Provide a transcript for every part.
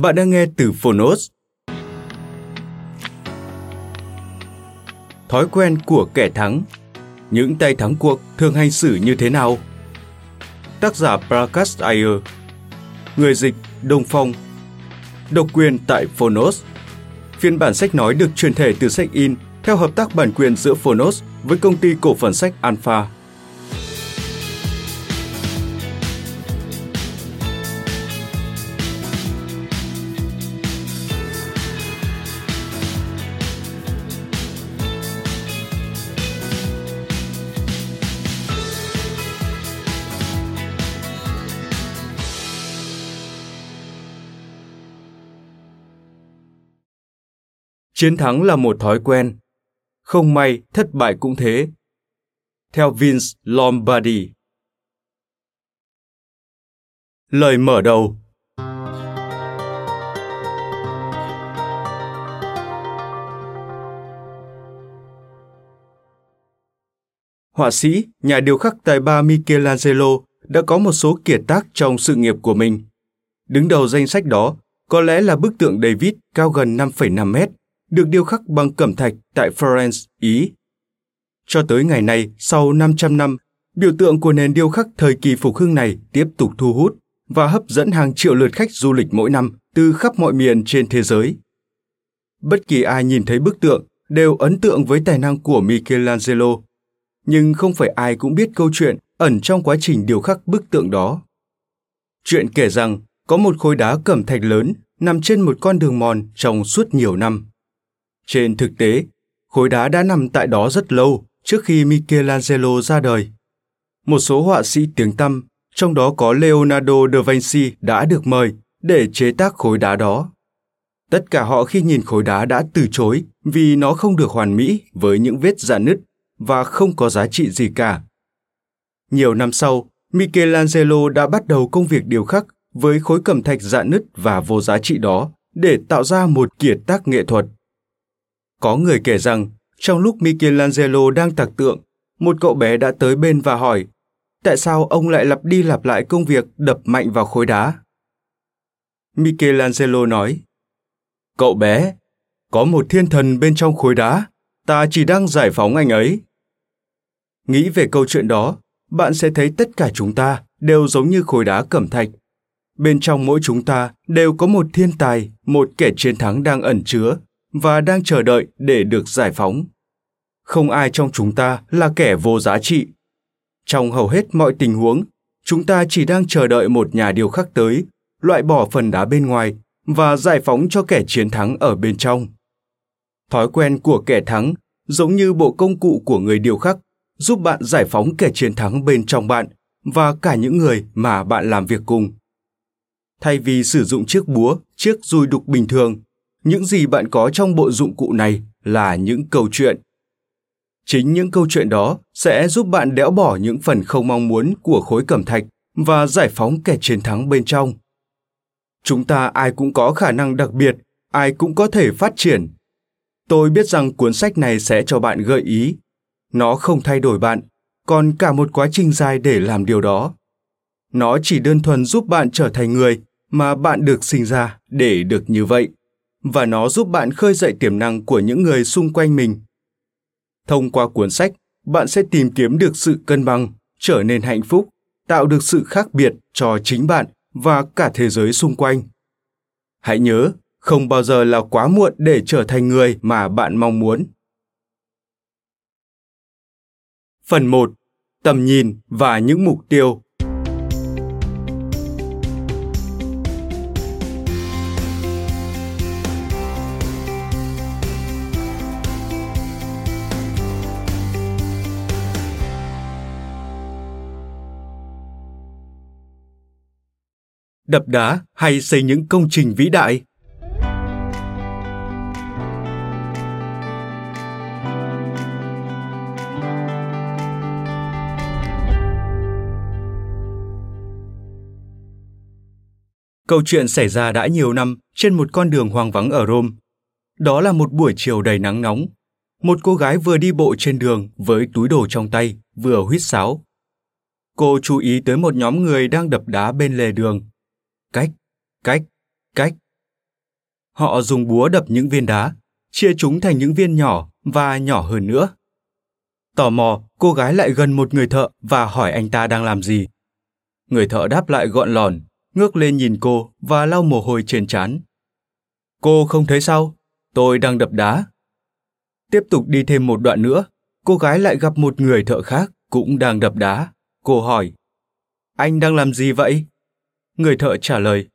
Bạn đang nghe từ Phonos. Thói quen của kẻ thắng Những tay thắng cuộc thường hành xử như thế nào? Tác giả Prakash Iyer, Người dịch Đông Phong, Độc quyền tại Phonos Phiên bản sách nói được truyền thể từ sách in theo hợp tác bản quyền giữa Phonos với công ty cổ phần sách Alpha. Chiến thắng là một thói quen. Không may, thất bại cũng thế. Theo Vince Lombardi Lời mở đầu Họa sĩ, nhà điêu khắc tài ba Michelangelo đã có một số kiệt tác trong sự nghiệp của mình. Đứng đầu danh sách đó có lẽ là bức tượng David cao gần 5,5 mét, được điêu khắc bằng cẩm thạch tại Florence, Ý. Cho tới ngày nay, sau 500 năm, biểu tượng của nền điêu khắc thời kỳ phục hưng này tiếp tục thu hút và hấp dẫn hàng triệu lượt khách du lịch mỗi năm từ khắp mọi miền trên thế giới. Bất kỳ ai nhìn thấy bức tượng đều ấn tượng với tài năng của Michelangelo, nhưng không phải ai cũng biết câu chuyện ẩn trong quá trình điêu khắc bức tượng đó. Chuyện kể rằng có một khối đá cẩm thạch lớn nằm trên một con đường mòn trong suốt nhiều năm. Trên thực tế, khối đá đã nằm tại đó rất lâu trước khi Michelangelo ra đời. Một số họa sĩ tiếng tăm, trong đó có Leonardo da Vinci đã được mời để chế tác khối đá đó. Tất cả họ khi nhìn khối đá đã từ chối vì nó không được hoàn mỹ với những vết rạn nứt và không có giá trị gì cả. Nhiều năm sau, Michelangelo đã bắt đầu công việc điêu khắc với khối cẩm thạch rạn nứt và vô giá trị đó để tạo ra một kiệt tác nghệ thuật. Có người kể rằng, trong lúc Michelangelo đang tạc tượng, một cậu bé đã tới bên và hỏi, tại sao ông lại lặp đi lặp lại công việc đập mạnh vào khối đá? Michelangelo nói, Cậu bé, có một thiên thần bên trong khối đá, ta chỉ đang giải phóng anh ấy. Nghĩ về câu chuyện đó, bạn sẽ thấy tất cả chúng ta đều giống như khối đá cẩm thạch. Bên trong mỗi chúng ta đều có một thiên tài, một kẻ chiến thắng đang ẩn chứa và đang chờ đợi để được giải phóng. Không ai trong chúng ta là kẻ vô giá trị. Trong hầu hết mọi tình huống, chúng ta chỉ đang chờ đợi một nhà điều khắc tới, loại bỏ phần đá bên ngoài và giải phóng cho kẻ chiến thắng ở bên trong. Thói quen của kẻ thắng giống như bộ công cụ của người điều khắc giúp bạn giải phóng kẻ chiến thắng bên trong bạn và cả những người mà bạn làm việc cùng. Thay vì sử dụng chiếc búa, chiếc dùi đục bình thường, những gì bạn có trong bộ dụng cụ này là những câu chuyện. Chính những câu chuyện đó sẽ giúp bạn đẽo bỏ những phần không mong muốn của khối cẩm thạch và giải phóng kẻ chiến thắng bên trong. Chúng ta ai cũng có khả năng đặc biệt, ai cũng có thể phát triển. Tôi biết rằng cuốn sách này sẽ cho bạn gợi ý. Nó không thay đổi bạn, còn cả một quá trình dài để làm điều đó. Nó chỉ đơn thuần giúp bạn trở thành người mà bạn được sinh ra để được như vậy và nó giúp bạn khơi dậy tiềm năng của những người xung quanh mình thông qua cuốn sách bạn sẽ tìm kiếm được sự cân bằng trở nên hạnh phúc, tạo được sự khác biệt cho chính bạn và cả thế giới xung quanh. Hãy nhớ, không bao giờ là quá muộn để trở thành người mà bạn mong muốn. Phần 1. Tầm nhìn và những mục tiêu đập đá hay xây những công trình vĩ đại Câu chuyện xảy ra đã nhiều năm trên một con đường hoang vắng ở Rome. Đó là một buổi chiều đầy nắng nóng. Một cô gái vừa đi bộ trên đường với túi đồ trong tay, vừa huýt sáo. Cô chú ý tới một nhóm người đang đập đá bên lề đường cách, cách, cách. Họ dùng búa đập những viên đá, chia chúng thành những viên nhỏ và nhỏ hơn nữa. Tò mò, cô gái lại gần một người thợ và hỏi anh ta đang làm gì. Người thợ đáp lại gọn lòn, ngước lên nhìn cô và lau mồ hôi trên trán. Cô không thấy sao? Tôi đang đập đá. Tiếp tục đi thêm một đoạn nữa, cô gái lại gặp một người thợ khác cũng đang đập đá. Cô hỏi, anh đang làm gì vậy? Người thợ trả lời,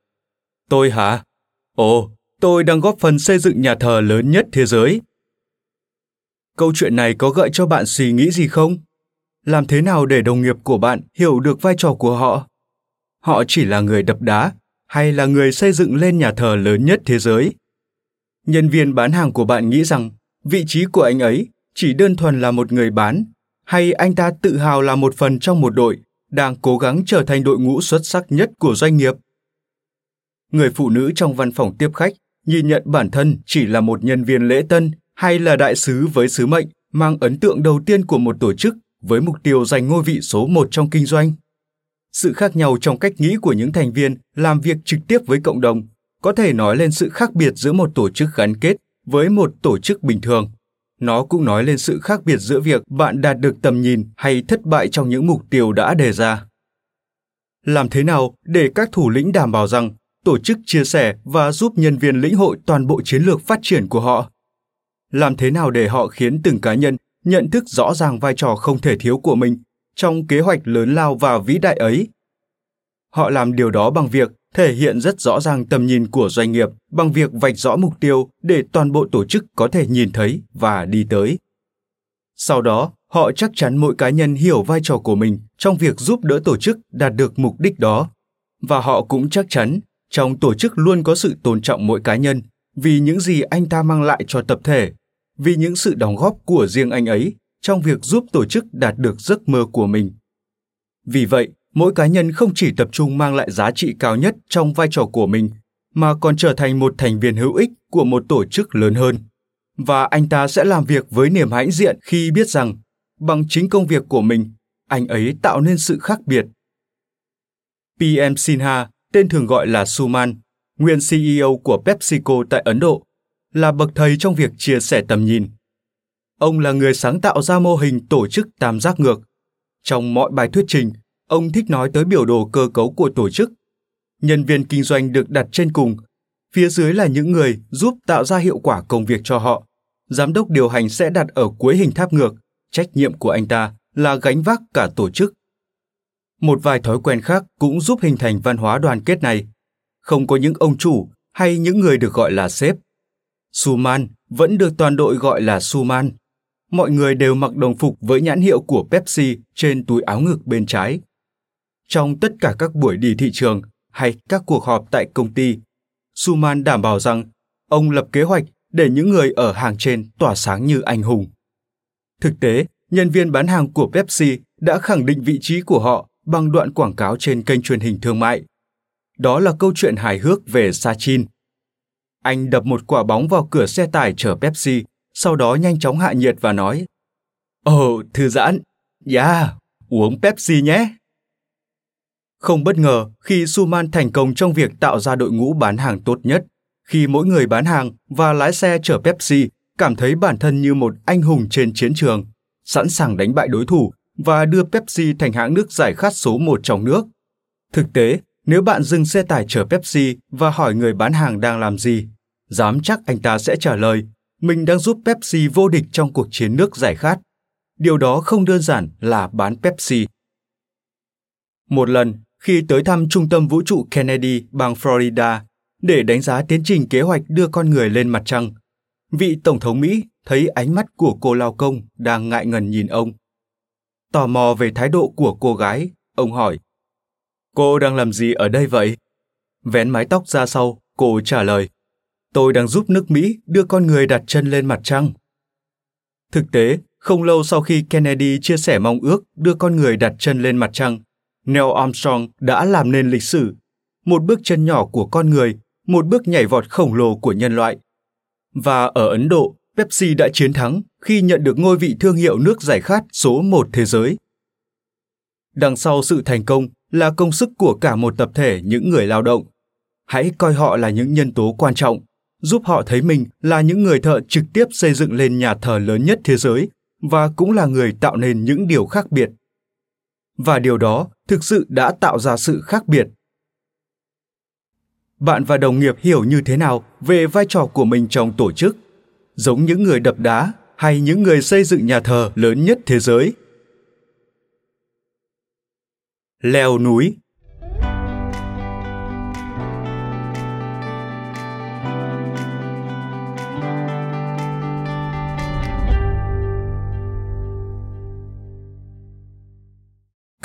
Tôi hả? Ồ, tôi đang góp phần xây dựng nhà thờ lớn nhất thế giới. Câu chuyện này có gợi cho bạn suy nghĩ gì không? Làm thế nào để đồng nghiệp của bạn hiểu được vai trò của họ? Họ chỉ là người đập đá hay là người xây dựng lên nhà thờ lớn nhất thế giới? Nhân viên bán hàng của bạn nghĩ rằng vị trí của anh ấy chỉ đơn thuần là một người bán hay anh ta tự hào là một phần trong một đội đang cố gắng trở thành đội ngũ xuất sắc nhất của doanh nghiệp. Người phụ nữ trong văn phòng tiếp khách nhìn nhận bản thân chỉ là một nhân viên lễ tân hay là đại sứ với sứ mệnh mang ấn tượng đầu tiên của một tổ chức với mục tiêu giành ngôi vị số một trong kinh doanh. Sự khác nhau trong cách nghĩ của những thành viên làm việc trực tiếp với cộng đồng có thể nói lên sự khác biệt giữa một tổ chức gắn kết với một tổ chức bình thường nó cũng nói lên sự khác biệt giữa việc bạn đạt được tầm nhìn hay thất bại trong những mục tiêu đã đề ra. Làm thế nào để các thủ lĩnh đảm bảo rằng tổ chức chia sẻ và giúp nhân viên lĩnh hội toàn bộ chiến lược phát triển của họ? Làm thế nào để họ khiến từng cá nhân nhận thức rõ ràng vai trò không thể thiếu của mình trong kế hoạch lớn lao và vĩ đại ấy? Họ làm điều đó bằng việc thể hiện rất rõ ràng tầm nhìn của doanh nghiệp bằng việc vạch rõ mục tiêu để toàn bộ tổ chức có thể nhìn thấy và đi tới. Sau đó, họ chắc chắn mỗi cá nhân hiểu vai trò của mình trong việc giúp đỡ tổ chức đạt được mục đích đó. Và họ cũng chắc chắn trong tổ chức luôn có sự tôn trọng mỗi cá nhân vì những gì anh ta mang lại cho tập thể, vì những sự đóng góp của riêng anh ấy trong việc giúp tổ chức đạt được giấc mơ của mình. Vì vậy, mỗi cá nhân không chỉ tập trung mang lại giá trị cao nhất trong vai trò của mình, mà còn trở thành một thành viên hữu ích của một tổ chức lớn hơn. Và anh ta sẽ làm việc với niềm hãnh diện khi biết rằng, bằng chính công việc của mình, anh ấy tạo nên sự khác biệt. Pm sinha, tên thường gọi là suman, nguyên ceo của pepsico tại ấn độ, là bậc thầy trong việc chia sẻ tầm nhìn. Ông là người sáng tạo ra mô hình tổ chức tam giác ngược. Trong mọi bài thuyết trình Ông thích nói tới biểu đồ cơ cấu của tổ chức. Nhân viên kinh doanh được đặt trên cùng, phía dưới là những người giúp tạo ra hiệu quả công việc cho họ. Giám đốc điều hành sẽ đặt ở cuối hình tháp ngược, trách nhiệm của anh ta là gánh vác cả tổ chức. Một vài thói quen khác cũng giúp hình thành văn hóa đoàn kết này. Không có những ông chủ hay những người được gọi là sếp. Suman vẫn được toàn đội gọi là Suman. Mọi người đều mặc đồng phục với nhãn hiệu của Pepsi trên túi áo ngực bên trái trong tất cả các buổi đi thị trường hay các cuộc họp tại công ty, Suman đảm bảo rằng ông lập kế hoạch để những người ở hàng trên tỏa sáng như anh hùng. Thực tế, nhân viên bán hàng của Pepsi đã khẳng định vị trí của họ bằng đoạn quảng cáo trên kênh truyền hình thương mại. Đó là câu chuyện hài hước về Sachin. Anh đập một quả bóng vào cửa xe tải chở Pepsi, sau đó nhanh chóng hạ nhiệt và nói Ồ, oh, thư giãn. Yeah, uống Pepsi nhé. Không bất ngờ khi Suman thành công trong việc tạo ra đội ngũ bán hàng tốt nhất, khi mỗi người bán hàng và lái xe chở Pepsi cảm thấy bản thân như một anh hùng trên chiến trường, sẵn sàng đánh bại đối thủ và đưa Pepsi thành hãng nước giải khát số một trong nước. Thực tế, nếu bạn dừng xe tải chở Pepsi và hỏi người bán hàng đang làm gì, dám chắc anh ta sẽ trả lời, mình đang giúp Pepsi vô địch trong cuộc chiến nước giải khát. Điều đó không đơn giản là bán Pepsi. Một lần, khi tới thăm trung tâm vũ trụ Kennedy bang Florida để đánh giá tiến trình kế hoạch đưa con người lên mặt trăng, vị tổng thống Mỹ thấy ánh mắt của cô lao công đang ngại ngần nhìn ông. Tò mò về thái độ của cô gái, ông hỏi: "Cô đang làm gì ở đây vậy?" Vén mái tóc ra sau, cô trả lời: "Tôi đang giúp nước Mỹ đưa con người đặt chân lên mặt trăng." Thực tế, không lâu sau khi Kennedy chia sẻ mong ước đưa con người đặt chân lên mặt trăng, Neil Armstrong đã làm nên lịch sử, một bước chân nhỏ của con người, một bước nhảy vọt khổng lồ của nhân loại. Và ở Ấn Độ, Pepsi đã chiến thắng khi nhận được ngôi vị thương hiệu nước giải khát số một thế giới. Đằng sau sự thành công là công sức của cả một tập thể những người lao động. Hãy coi họ là những nhân tố quan trọng, giúp họ thấy mình là những người thợ trực tiếp xây dựng lên nhà thờ lớn nhất thế giới và cũng là người tạo nên những điều khác biệt. Và điều đó thực sự đã tạo ra sự khác biệt. Bạn và đồng nghiệp hiểu như thế nào về vai trò của mình trong tổ chức? Giống những người đập đá hay những người xây dựng nhà thờ lớn nhất thế giới? Leo núi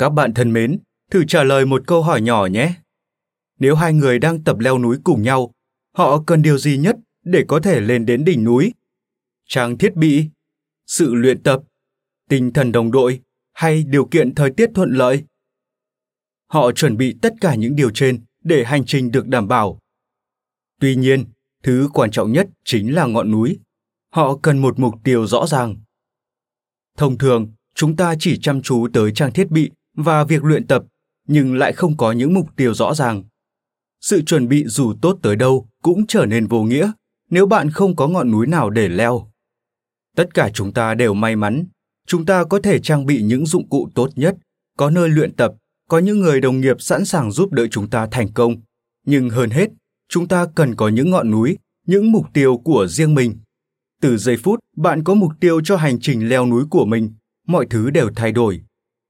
Các bạn thân mến, thử trả lời một câu hỏi nhỏ nhé. Nếu hai người đang tập leo núi cùng nhau, họ cần điều gì nhất để có thể lên đến đỉnh núi? Trang thiết bị, sự luyện tập, tinh thần đồng đội hay điều kiện thời tiết thuận lợi? Họ chuẩn bị tất cả những điều trên để hành trình được đảm bảo. Tuy nhiên, thứ quan trọng nhất chính là ngọn núi. Họ cần một mục tiêu rõ ràng. Thông thường, chúng ta chỉ chăm chú tới trang thiết bị và việc luyện tập, nhưng lại không có những mục tiêu rõ ràng. Sự chuẩn bị dù tốt tới đâu cũng trở nên vô nghĩa, nếu bạn không có ngọn núi nào để leo. Tất cả chúng ta đều may mắn, chúng ta có thể trang bị những dụng cụ tốt nhất, có nơi luyện tập, có những người đồng nghiệp sẵn sàng giúp đỡ chúng ta thành công. Nhưng hơn hết, chúng ta cần có những ngọn núi, những mục tiêu của riêng mình. Từ giây phút bạn có mục tiêu cho hành trình leo núi của mình, mọi thứ đều thay đổi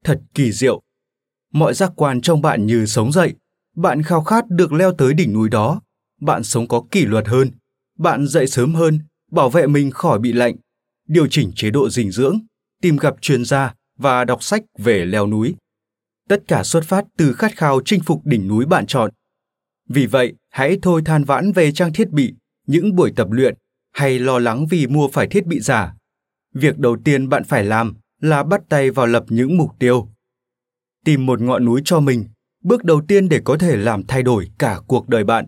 thật kỳ diệu. Mọi giác quan trong bạn như sống dậy, bạn khao khát được leo tới đỉnh núi đó, bạn sống có kỷ luật hơn, bạn dậy sớm hơn, bảo vệ mình khỏi bị lạnh, điều chỉnh chế độ dinh dưỡng, tìm gặp chuyên gia và đọc sách về leo núi. Tất cả xuất phát từ khát khao chinh phục đỉnh núi bạn chọn. Vì vậy, hãy thôi than vãn về trang thiết bị, những buổi tập luyện hay lo lắng vì mua phải thiết bị giả. Việc đầu tiên bạn phải làm là bắt tay vào lập những mục tiêu. Tìm một ngọn núi cho mình, bước đầu tiên để có thể làm thay đổi cả cuộc đời bạn.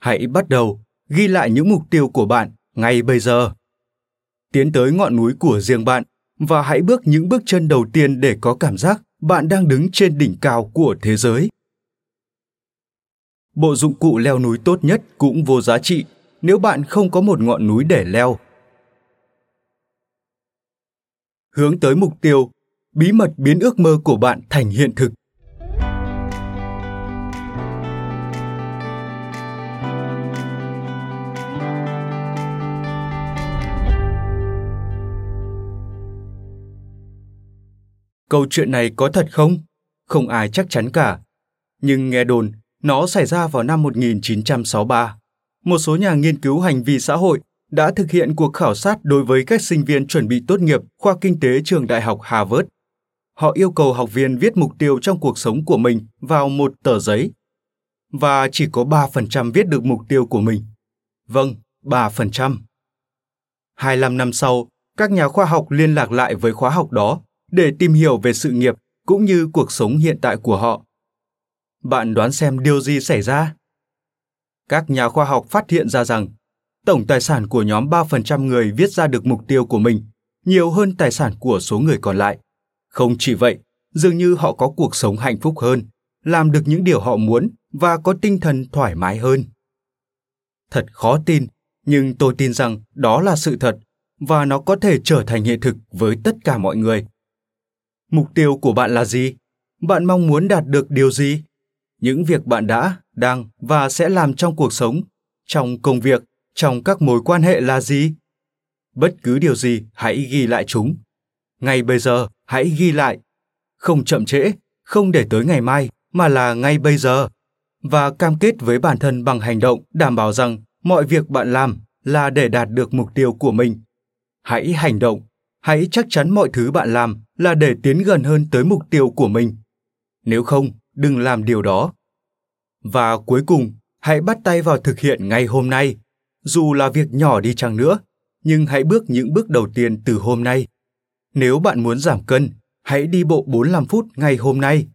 Hãy bắt đầu ghi lại những mục tiêu của bạn ngay bây giờ. Tiến tới ngọn núi của riêng bạn và hãy bước những bước chân đầu tiên để có cảm giác bạn đang đứng trên đỉnh cao của thế giới. Bộ dụng cụ leo núi tốt nhất cũng vô giá trị nếu bạn không có một ngọn núi để leo hướng tới mục tiêu, bí mật biến ước mơ của bạn thành hiện thực. Câu chuyện này có thật không? Không ai chắc chắn cả. Nhưng nghe đồn, nó xảy ra vào năm 1963. Một số nhà nghiên cứu hành vi xã hội đã thực hiện cuộc khảo sát đối với các sinh viên chuẩn bị tốt nghiệp khoa kinh tế trường đại học Harvard. Họ yêu cầu học viên viết mục tiêu trong cuộc sống của mình vào một tờ giấy. Và chỉ có 3% viết được mục tiêu của mình. Vâng, 3%. 25 năm sau, các nhà khoa học liên lạc lại với khóa học đó để tìm hiểu về sự nghiệp cũng như cuộc sống hiện tại của họ. Bạn đoán xem điều gì xảy ra? Các nhà khoa học phát hiện ra rằng tổng tài sản của nhóm 3% người viết ra được mục tiêu của mình nhiều hơn tài sản của số người còn lại. Không chỉ vậy, dường như họ có cuộc sống hạnh phúc hơn, làm được những điều họ muốn và có tinh thần thoải mái hơn. Thật khó tin, nhưng tôi tin rằng đó là sự thật và nó có thể trở thành hiện thực với tất cả mọi người. Mục tiêu của bạn là gì? Bạn mong muốn đạt được điều gì? Những việc bạn đã, đang và sẽ làm trong cuộc sống, trong công việc, trong các mối quan hệ là gì? Bất cứ điều gì, hãy ghi lại chúng. Ngay bây giờ, hãy ghi lại. Không chậm trễ, không để tới ngày mai, mà là ngay bây giờ. Và cam kết với bản thân bằng hành động đảm bảo rằng mọi việc bạn làm là để đạt được mục tiêu của mình. Hãy hành động, hãy chắc chắn mọi thứ bạn làm là để tiến gần hơn tới mục tiêu của mình. Nếu không, đừng làm điều đó. Và cuối cùng, hãy bắt tay vào thực hiện ngay hôm nay. Dù là việc nhỏ đi chăng nữa, nhưng hãy bước những bước đầu tiên từ hôm nay. Nếu bạn muốn giảm cân, hãy đi bộ 45 phút ngay hôm nay.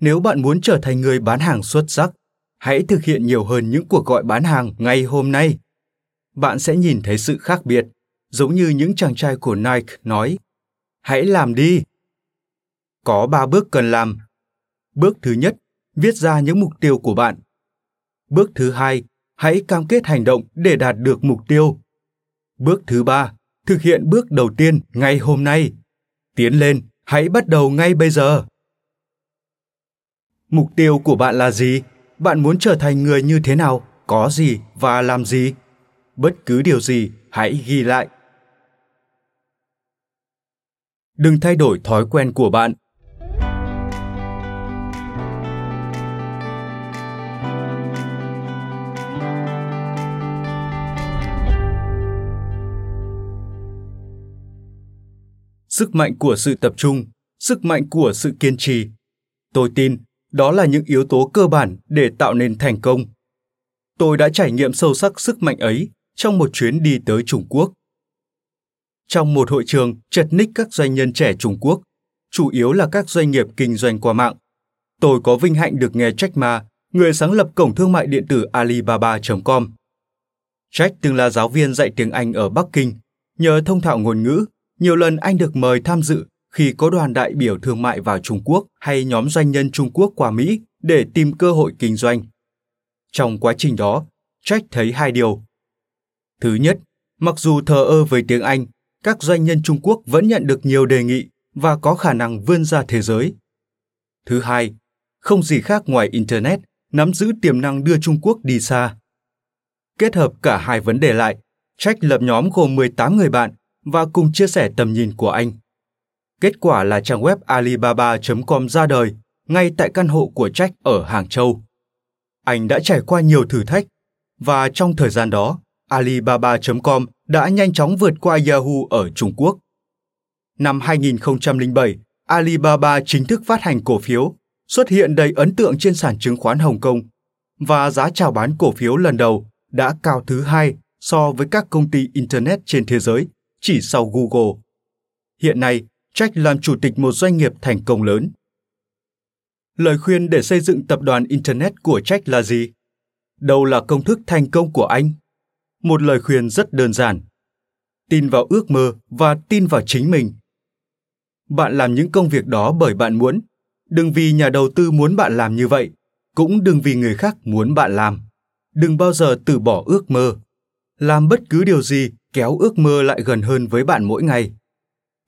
Nếu bạn muốn trở thành người bán hàng xuất sắc, hãy thực hiện nhiều hơn những cuộc gọi bán hàng ngay hôm nay. Bạn sẽ nhìn thấy sự khác biệt, giống như những chàng trai của Nike nói. Hãy làm đi. Có ba bước cần làm. Bước thứ nhất, viết ra những mục tiêu của bạn. Bước thứ hai, hãy cam kết hành động để đạt được mục tiêu. Bước thứ ba, thực hiện bước đầu tiên ngay hôm nay. Tiến lên, hãy bắt đầu ngay bây giờ. Mục tiêu của bạn là gì? Bạn muốn trở thành người như thế nào, có gì và làm gì? Bất cứ điều gì, hãy ghi lại. Đừng thay đổi thói quen của bạn sức mạnh của sự tập trung, sức mạnh của sự kiên trì. Tôi tin đó là những yếu tố cơ bản để tạo nên thành công. Tôi đã trải nghiệm sâu sắc sức mạnh ấy trong một chuyến đi tới Trung Quốc. Trong một hội trường chật ních các doanh nhân trẻ Trung Quốc, chủ yếu là các doanh nghiệp kinh doanh qua mạng, tôi có vinh hạnh được nghe Jack Ma, người sáng lập cổng thương mại điện tử Alibaba.com. Jack từng là giáo viên dạy tiếng Anh ở Bắc Kinh, nhờ thông thạo ngôn ngữ nhiều lần anh được mời tham dự khi có đoàn đại biểu thương mại vào Trung Quốc hay nhóm doanh nhân Trung Quốc qua Mỹ để tìm cơ hội kinh doanh. Trong quá trình đó, Jack thấy hai điều. Thứ nhất, mặc dù thờ ơ với tiếng Anh, các doanh nhân Trung Quốc vẫn nhận được nhiều đề nghị và có khả năng vươn ra thế giới. Thứ hai, không gì khác ngoài Internet nắm giữ tiềm năng đưa Trung Quốc đi xa. Kết hợp cả hai vấn đề lại, Jack lập nhóm gồm 18 người bạn và cùng chia sẻ tầm nhìn của anh. Kết quả là trang web Alibaba.com ra đời ngay tại căn hộ của Jack ở Hàng Châu. Anh đã trải qua nhiều thử thách và trong thời gian đó, Alibaba.com đã nhanh chóng vượt qua Yahoo ở Trung Quốc. Năm 2007, Alibaba chính thức phát hành cổ phiếu, xuất hiện đầy ấn tượng trên sàn chứng khoán Hồng Kông và giá chào bán cổ phiếu lần đầu đã cao thứ hai so với các công ty Internet trên thế giới chỉ sau Google. Hiện nay, Jack làm chủ tịch một doanh nghiệp thành công lớn. Lời khuyên để xây dựng tập đoàn Internet của Jack là gì? Đâu là công thức thành công của anh? Một lời khuyên rất đơn giản. Tin vào ước mơ và tin vào chính mình. Bạn làm những công việc đó bởi bạn muốn. Đừng vì nhà đầu tư muốn bạn làm như vậy, cũng đừng vì người khác muốn bạn làm. Đừng bao giờ từ bỏ ước mơ. Làm bất cứ điều gì kéo ước mơ lại gần hơn với bạn mỗi ngày.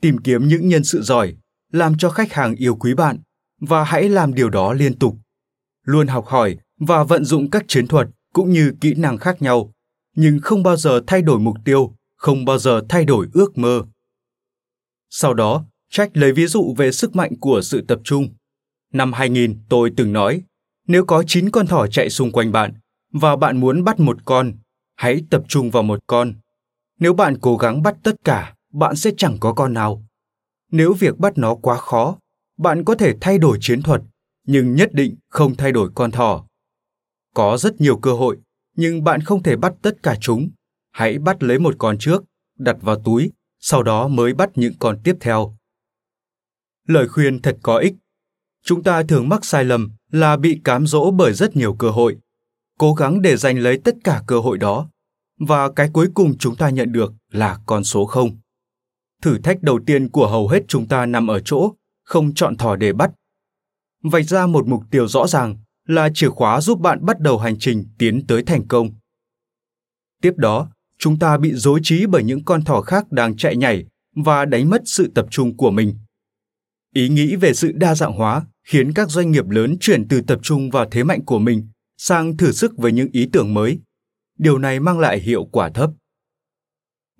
Tìm kiếm những nhân sự giỏi, làm cho khách hàng yêu quý bạn và hãy làm điều đó liên tục. Luôn học hỏi và vận dụng các chiến thuật cũng như kỹ năng khác nhau, nhưng không bao giờ thay đổi mục tiêu, không bao giờ thay đổi ước mơ. Sau đó, Jack lấy ví dụ về sức mạnh của sự tập trung. Năm 2000, tôi từng nói, nếu có 9 con thỏ chạy xung quanh bạn và bạn muốn bắt một con, hãy tập trung vào một con nếu bạn cố gắng bắt tất cả, bạn sẽ chẳng có con nào. Nếu việc bắt nó quá khó, bạn có thể thay đổi chiến thuật, nhưng nhất định không thay đổi con thỏ. Có rất nhiều cơ hội, nhưng bạn không thể bắt tất cả chúng. Hãy bắt lấy một con trước, đặt vào túi, sau đó mới bắt những con tiếp theo. Lời khuyên thật có ích. Chúng ta thường mắc sai lầm là bị cám dỗ bởi rất nhiều cơ hội. Cố gắng để giành lấy tất cả cơ hội đó và cái cuối cùng chúng ta nhận được là con số không. Thử thách đầu tiên của hầu hết chúng ta nằm ở chỗ không chọn thỏ để bắt. Vạch ra một mục tiêu rõ ràng là chìa khóa giúp bạn bắt đầu hành trình tiến tới thành công. Tiếp đó, chúng ta bị dối trí bởi những con thỏ khác đang chạy nhảy và đánh mất sự tập trung của mình. Ý nghĩ về sự đa dạng hóa khiến các doanh nghiệp lớn chuyển từ tập trung vào thế mạnh của mình sang thử sức với những ý tưởng mới. Điều này mang lại hiệu quả thấp.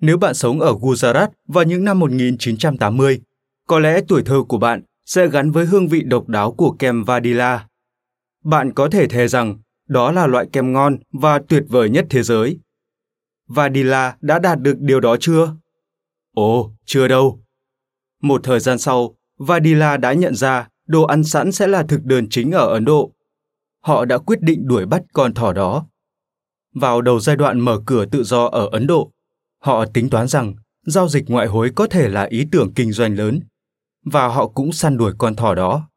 Nếu bạn sống ở Gujarat vào những năm 1980, có lẽ tuổi thơ của bạn sẽ gắn với hương vị độc đáo của kem Vadila. Bạn có thể thề rằng đó là loại kem ngon và tuyệt vời nhất thế giới. Vadila đã đạt được điều đó chưa? Ồ, chưa đâu. Một thời gian sau, Vadila đã nhận ra đồ ăn sẵn sẽ là thực đơn chính ở Ấn Độ. Họ đã quyết định đuổi bắt con thỏ đó. Vào đầu giai đoạn mở cửa tự do ở Ấn Độ, họ tính toán rằng giao dịch ngoại hối có thể là ý tưởng kinh doanh lớn, và họ cũng săn đuổi con thỏ đó.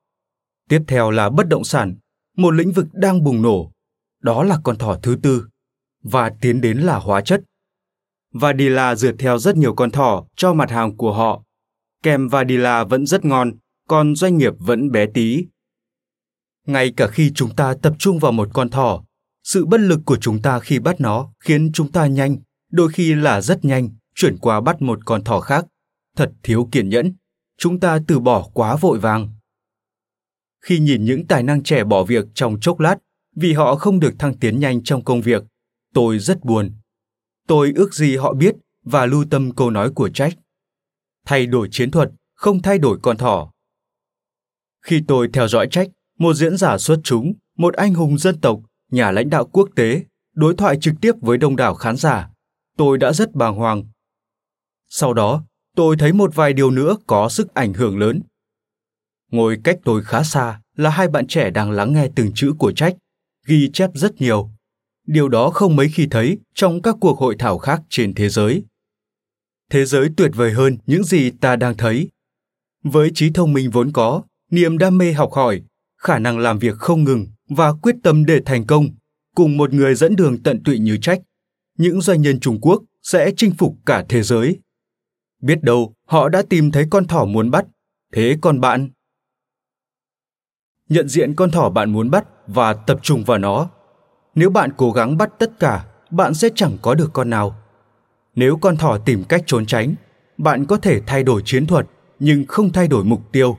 Tiếp theo là bất động sản, một lĩnh vực đang bùng nổ. Đó là con thỏ thứ tư, và tiến đến là hóa chất. Vadila dựa theo rất nhiều con thỏ cho mặt hàng của họ. Kem Vadila vẫn rất ngon, còn doanh nghiệp vẫn bé tí. Ngay cả khi chúng ta tập trung vào một con thỏ, sự bất lực của chúng ta khi bắt nó khiến chúng ta nhanh, đôi khi là rất nhanh, chuyển qua bắt một con thỏ khác. Thật thiếu kiên nhẫn, chúng ta từ bỏ quá vội vàng. Khi nhìn những tài năng trẻ bỏ việc trong chốc lát vì họ không được thăng tiến nhanh trong công việc, tôi rất buồn. Tôi ước gì họ biết và lưu tâm câu nói của trách. Thay đổi chiến thuật, không thay đổi con thỏ. Khi tôi theo dõi trách, một diễn giả xuất chúng, một anh hùng dân tộc, nhà lãnh đạo quốc tế, đối thoại trực tiếp với đông đảo khán giả, tôi đã rất bàng hoàng. Sau đó, tôi thấy một vài điều nữa có sức ảnh hưởng lớn. Ngồi cách tôi khá xa là hai bạn trẻ đang lắng nghe từng chữ của Trách, ghi chép rất nhiều. Điều đó không mấy khi thấy trong các cuộc hội thảo khác trên thế giới. Thế giới tuyệt vời hơn những gì ta đang thấy. Với trí thông minh vốn có, niềm đam mê học hỏi, khả năng làm việc không ngừng và quyết tâm để thành công, cùng một người dẫn đường tận tụy như Trách, những doanh nhân Trung Quốc sẽ chinh phục cả thế giới. Biết đâu họ đã tìm thấy con thỏ muốn bắt, thế còn bạn? Nhận diện con thỏ bạn muốn bắt và tập trung vào nó. Nếu bạn cố gắng bắt tất cả, bạn sẽ chẳng có được con nào. Nếu con thỏ tìm cách trốn tránh, bạn có thể thay đổi chiến thuật nhưng không thay đổi mục tiêu.